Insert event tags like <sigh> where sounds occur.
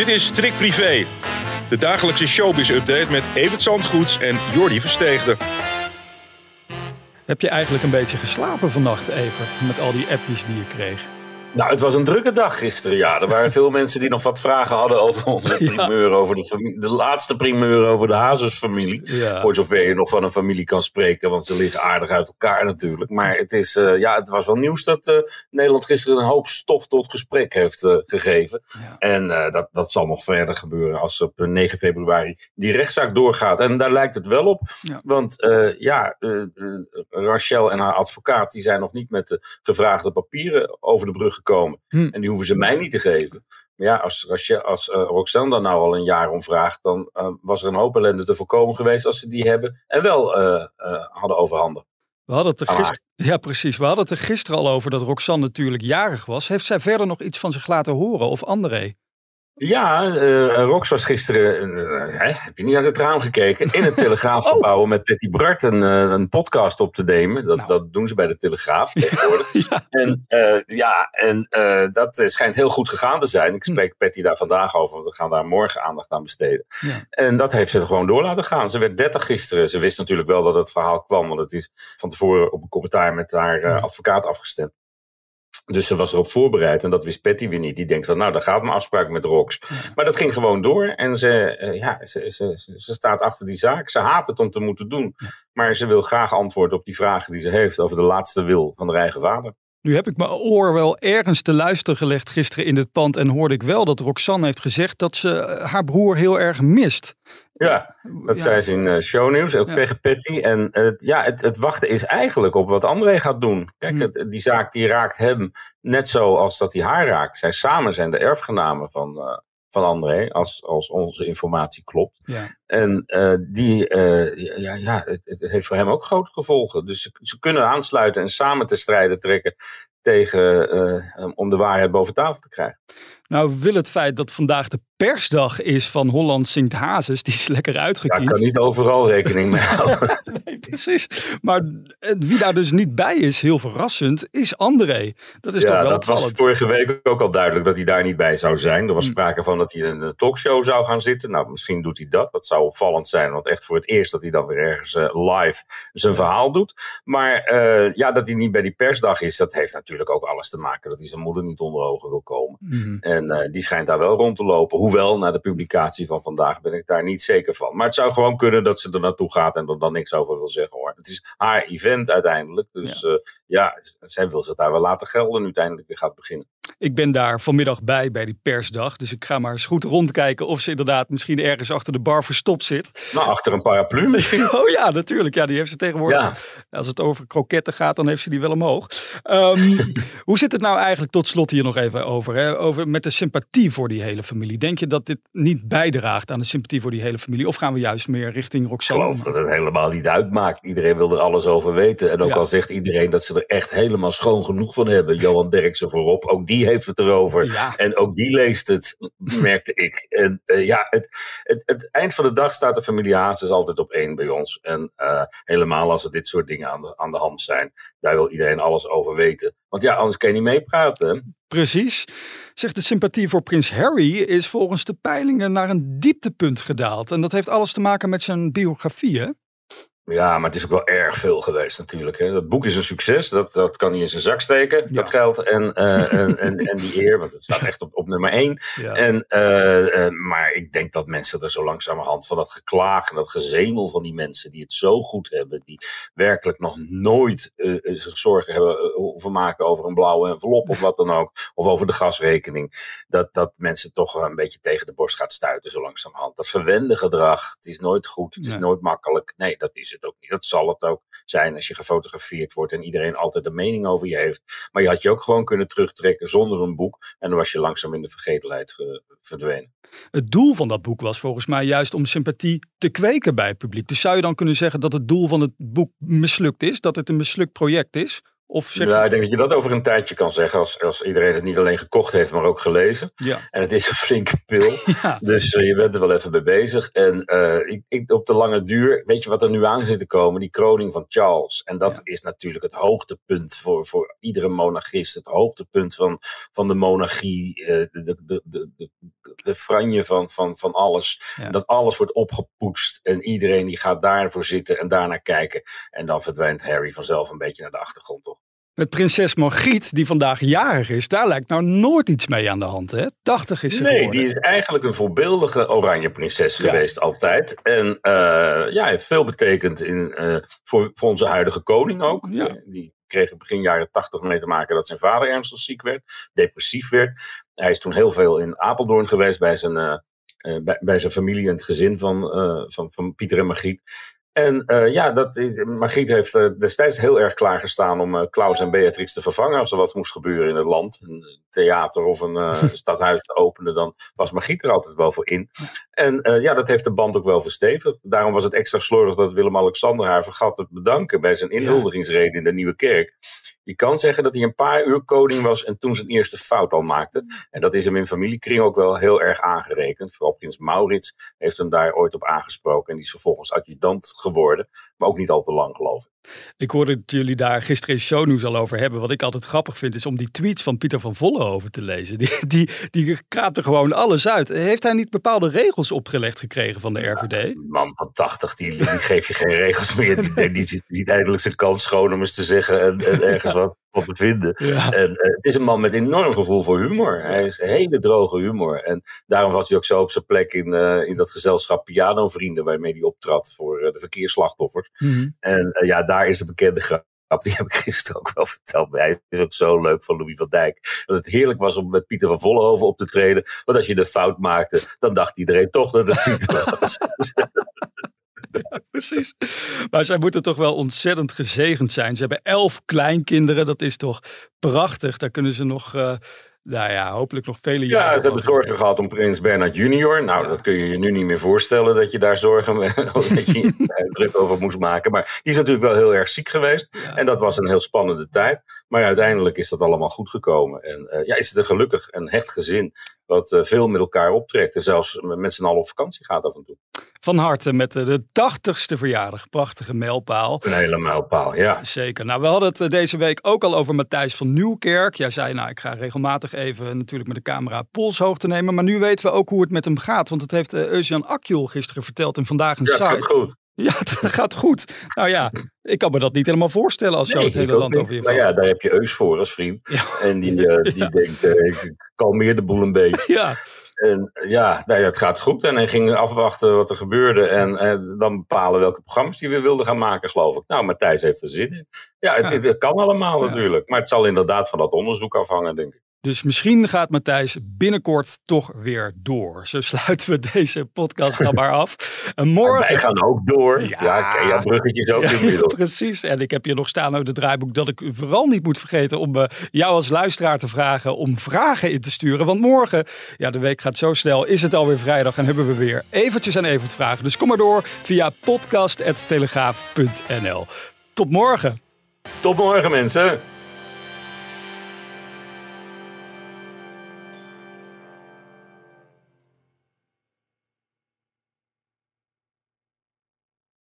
Dit is Strik Privé, de dagelijkse showbiz-update met Evert Zandgoeds en Jordi Versteegde. Heb je eigenlijk een beetje geslapen vannacht, Evert, met al die appjes die je kreeg? Nou, het was een drukke dag gisteren, ja. Er waren veel <laughs> mensen die nog wat vragen hadden over onze primeur, over de, familie, de laatste primeur over de Hazes-familie. Ja. Voor zover je nog van een familie kan spreken, want ze liggen aardig uit elkaar natuurlijk. Maar het, is, eh, ja, het was wel nieuws dat eh, Nederland gisteren een hoop stof tot gesprek heeft eh, gegeven. Ja. En dat, dat zal nog verder gebeuren als op 9 februari die rechtszaak doorgaat. En daar lijkt het wel op. Want ja, Rachel en haar advocaat die zijn nog niet met de gevraagde papieren over de brug gekomen. Hm. En die hoeven ze mij niet te geven. Maar ja, als, Rachel, als eh, Roxanne daar nou al een jaar om vraagt, dan eh, was er een hoop ellende te voorkomen geweest als ze die hebben en wel eh, hadden overhandigd. We hadden het er gisteren, ja, precies. We hadden het er gisteren al over dat Roxanne natuurlijk jarig was. Heeft zij verder nog iets van zich laten horen? Of André? Ja, eh, Rox was gisteren, eh, hè, heb je niet naar het raam gekeken, in het <laughs> Telegraafgebouw om met Betty Bart een, eh, een podcast op te nemen. Dat, Nou. dat doen ze bij de Telegraaf <laughs> tegenwoordig. <laughs> Ja. En eh, ja, en eh, dat eh, schijnt heel goed gegaan te zijn. Ik spreek Patty daar vandaag over, want we gaan daar morgen aandacht aan besteden. Ja. En dat heeft ze er gewoon door laten gaan. Ze werd 30 gisteren. Ze wist natuurlijk wel dat het verhaal kwam, want het is van tevoren op een commentaar met haar eh, Ja. advocaat afgestemd. Dus ze was erop voorbereid en dat wist Patty weer niet. Die denkt van, nou, daar gaat mijn afspraak met Rox. Maar dat ging gewoon door en ze, eh, ja, ze, ze, ze, ze staat achter die zaak. Ze haat het om te moeten doen. Maar ze wil graag antwoord op die vragen die ze heeft over de laatste wil van haar eigen vader. Nu heb ik mijn oor wel ergens te luisteren gelegd gisteren in het pand. En hoorde ik wel dat Roxanne heeft gezegd dat ze eh, haar broer heel erg mist. Ja, dat Ja. zei ze in eh, shownieuws, ook Ja. tegen Patty. En eh, ja, het, het wachten is eigenlijk op wat André gaat doen. Kijk, Hmm. het- die zaak die raakt hem net zo als dat hij haar raakt. Zij samen zijn de erfgenamen van, eh, van André, als, als onze informatie klopt. Ja. En eh, die, eh, ja, ja het, het heeft voor hem ook grote gevolgen. Dus ze, ze kunnen aansluiten en samen te strijden trekken tegen, eh, om de waarheid boven tafel te krijgen. Nou wil het feit dat vandaag de persdag is van Holland Zingt Hazes, die is lekker Ja, ik uitgekiend. kan niet overal rekening mee <laughs> houden. Nee, precies. Maar eh, wie daar dus niet bij is, heel verrassend, is André. Dat is toch ja, wel dat was vorige week ook al duidelijk dat hij daar niet bij zou zijn. Er was Hm. sprake van dat hij in een talkshow zou gaan zitten. Nou, misschien doet hij dat. Dat zou opvallend zijn, want echt voor het eerst dat hij dan weer ergens eh, live zijn verhaal doet. Maar eh, ja, dat hij niet bij die persdag is, dat heeft natuurlijk ook alles te maken dat hij zijn moeder niet onder ogen wil komen. Mhm. En eh, die schijnt daar wel rond te lopen. Hoewel, na de publicatie van vandaag ben ik daar niet zeker van. Maar het zou gewoon kunnen dat ze er naartoe gaat en er dan niks over wil zeggen hoor. Het is haar event uiteindelijk. Dus ja, ja zij wil zich daar wel laten gelden nu uiteindelijk weer gaat beginnen. Ik ben daar vanmiddag bij, bij die persdag. Dus ik ga maar eens goed rondkijken of ze inderdaad misschien ergens achter de bar verstopt zit. Nou, achter een paraplu misschien. <laughs> Oh ja, natuurlijk. Ja, die heeft ze tegenwoordig. Ja. Als het over kroketten gaat, dan heeft ze die wel omhoog. Ehm, <laughs> hoe zit het nou eigenlijk tot slot hier nog even over, hè? over met de sympathie voor die hele familie? Denk je dat dit niet bijdraagt aan de sympathie voor die hele familie? Of gaan we juist meer richting Ik Roxanne? geloof dat het helemaal niet uitmaakt. Iedereen wil er alles over weten. En ook Ja. al zegt iedereen dat ze er echt helemaal schoon genoeg van hebben. Johan Derksen voorop, ook die heeft het erover. Ja. En ook die leest het, merkte ik. En eh, ja, het, het, het eind van de dag staat de familie Hazes altijd op één bij ons. En eh, helemaal als er dit soort dingen aan de, aan de hand zijn. Daar wil iedereen alles over weten. Want ja, anders kan je niet meepraten. Precies. Zegt de sympathie voor prins Harry is volgens de peilingen naar een dieptepunt gedaald. En dat heeft alles te maken met zijn biografie, hè? Ja, maar het is ook wel erg veel geweest natuurlijk. Hè. Dat boek is een succes. Dat, dat kan hij in zijn zak steken, Ja. dat geld en, eh, <laughs> en, en, en die eer. Want het staat echt op, op nummer één. Ja. En, eh, eh, maar ik denk dat mensen er zo langzamerhand van dat geklaag en dat gezemel van die mensen die het zo goed hebben. Die werkelijk nog nooit zich zorgen hebben hoeven maken over een blauwe envelop of wat dan ook. Of over de gasrekening. Dat, dat mensen toch een beetje tegen de borst gaat stuiten zo langzamerhand. Dat verwende gedrag, het is nooit goed, het is Nee. nooit makkelijk. Nee, dat is het ook niet. Dat zal het ook zijn als je gefotografeerd wordt en iedereen altijd een mening over je heeft. Maar je had je ook gewoon kunnen terugtrekken zonder een boek. En dan was je langzaam in de vergetelheid verdwenen. Het doel van dat boek was volgens mij juist om sympathie te kweken bij het publiek. Dus zou je dan kunnen zeggen dat het doel van het boek mislukt is? Dat het een mislukt project is? Of zeg... Nou, ik denk dat je dat over een tijdje kan zeggen. Als, als iedereen het niet alleen gekocht heeft, maar ook gelezen. Ja. En het is een flinke pil. <laughs> Ja. Dus uh, je bent er wel even mee bezig. En uh, ik, ik, op de lange duur, weet je wat er nu aan zit te komen? Die kroning van Charles. En dat Ja. is natuurlijk het hoogtepunt voor, voor iedere monarchist. Het hoogtepunt van, van de monarchie. eh, de, de, de, de, franje van, van, van alles. Dat alles wordt opgepoetst. En iedereen die gaat daarvoor zitten en daarnaar kijken. En dan verdwijnt Harry vanzelf een beetje naar de achtergrond, toch? Met prinses Margriet, die vandaag jarig is, daar lijkt nou nooit iets mee aan de hand. Hè? 80 is ze Nee, geworden. die is eigenlijk een voorbeeldige oranje prinses Ja. geweest altijd. En eh, ja, heeft veel betekend in, eh, voor, voor onze huidige koning ook. Ja. Eh, die kreeg begin jaren tachtig mee te maken dat zijn vader ernstig ziek werd. Depressief werd. Hij is toen heel veel in Apeldoorn geweest bij zijn, bij, bij zijn familie en het gezin van, van, van Pieter en Margriet. En eh, ja, dat, Margriet heeft eh, destijds heel erg klaargestaan om eh, Klaus en Beatrix te vervangen als er wat moest gebeuren in het land. Een theater of <laughs> een stadhuis te openen, dan was Margriet er altijd wel voor in. En ja, dat heeft de band ook wel verstevigd. Daarom was het extra slordig dat Willem-Alexander haar vergat te bedanken bij zijn inhuldigingsreden in de Nieuwe Kerk. Je kan zeggen dat hij een paar uur koning was en toen zijn eerste fout al maakte. En dat is hem in familiekring ook wel heel erg aangerekend. Vooral prins Maurits heeft hem daar ooit op aangesproken. En die is vervolgens adjudant geworden. Maar ook niet al te lang, geloof ik. Ik hoorde dat jullie daar gisteren in shownieuws al over hebben. Wat ik altijd grappig vind, is om die tweets van Pieter van Vollenhoven te lezen. <laughs> Die, die, die kraapt er gewoon alles uit. Heeft hij niet bepaalde regels opgelegd gekregen van de RVD? Man van 80, die, die geeft je geen regels meer. Die, ziet, die ziet eindelijk zijn kans schoon om eens te zeggen en, en ergens <laughs> wat, wat te vinden. Ja. En eh, het is een man met enorm gevoel voor humor. Hij is een hele droge humor. En daarom was hij ook zo op zijn plek in, eh, in dat gezelschap Piano-vrienden, waarmee hij optrad voor eh, de verkeersslachtoffers. Mhm. En ja, daar is de bekende grap. Die heb ik gisteren ook wel verteld. Maar hij is ook zo leuk van Louis van Dijk. Dat het heerlijk was om met Pieter van Vollenhoven op te treden. Want als je de fout maakte, dan dacht iedereen toch dat het Pieter <laughs> was. <laughs> Precies. Maar zij moeten toch wel ontzettend gezegend zijn. Ze hebben elf kleinkinderen. Dat is toch prachtig. Daar kunnen ze nog, eh, nou ja, hopelijk nog vele Ja, jaren. ze hebben zorgen gehad om prins Bernhard junior. Nou, Ja. dat kun je je nu niet meer voorstellen dat je daar zorgen <laughs> dat je <laughs> druk over moest maken. Maar die is natuurlijk wel heel erg ziek geweest. Ja. En dat was een heel spannende tijd. Maar uiteindelijk is dat allemaal goed gekomen. En eh, ja, is het een gelukkig en hecht gezin wat eh, veel met elkaar optrekt. En zelfs met z'n allen op vakantie gaat af en toe. Van harte met eh, de tachtigste verjaardag. Prachtige mijlpaal. Een hele mijlpaal, ja. Zeker. Nou, we hadden het eh, deze week ook al over Matthijs van Nieuwkerk. Jij zei, nou, ik ga regelmatig even natuurlijk met de camera polshoogte nemen. Maar nu weten we ook hoe het met hem gaat. Want het heeft eh Eusjan Akjol gisteren verteld in Vandaag een Ja, Site. gaat goed. Ja, het <laughs> gaat goed. Nou ja, ik kan me dat niet helemaal voorstellen als zo het hele land over je Maar valt. ja, daar heb je Eus voor als vriend. Ja. En die, <laughs> eh, die denkt, eh, ik kalmeer de boel een beetje. Ja, En eh, ja, ja, het gaat goed. En hij ging afwachten wat er gebeurde. En eh, dan bepalen welke programma's hij weer wilde gaan maken, geloof ik. Nou, Matthijs heeft er zin in. Ja, het, Ja. het- het kan allemaal Ja. natuurlijk. Maar het zal inderdaad van dat onderzoek afhangen, denk ik. Dus misschien gaat Matthijs binnenkort toch weer door. Zo sluiten we deze podcast dan maar af. En <laughs> morgen... Wij gaan ook door. Ja. Ja, bruggetjes ook Ja, inmiddels. <laughs> precies. En ik heb hier nog staan uit het draaiboek dat ik u vooral niet moet vergeten om eh, jou als luisteraar te vragen om vragen in te sturen. Want morgen, ja, de week gaat zo snel, is het alweer vrijdag en hebben we weer eventjes en event vragen. Dus kom maar door via podcast.telegraaf.nl. Tot morgen. Tot morgen, mensen.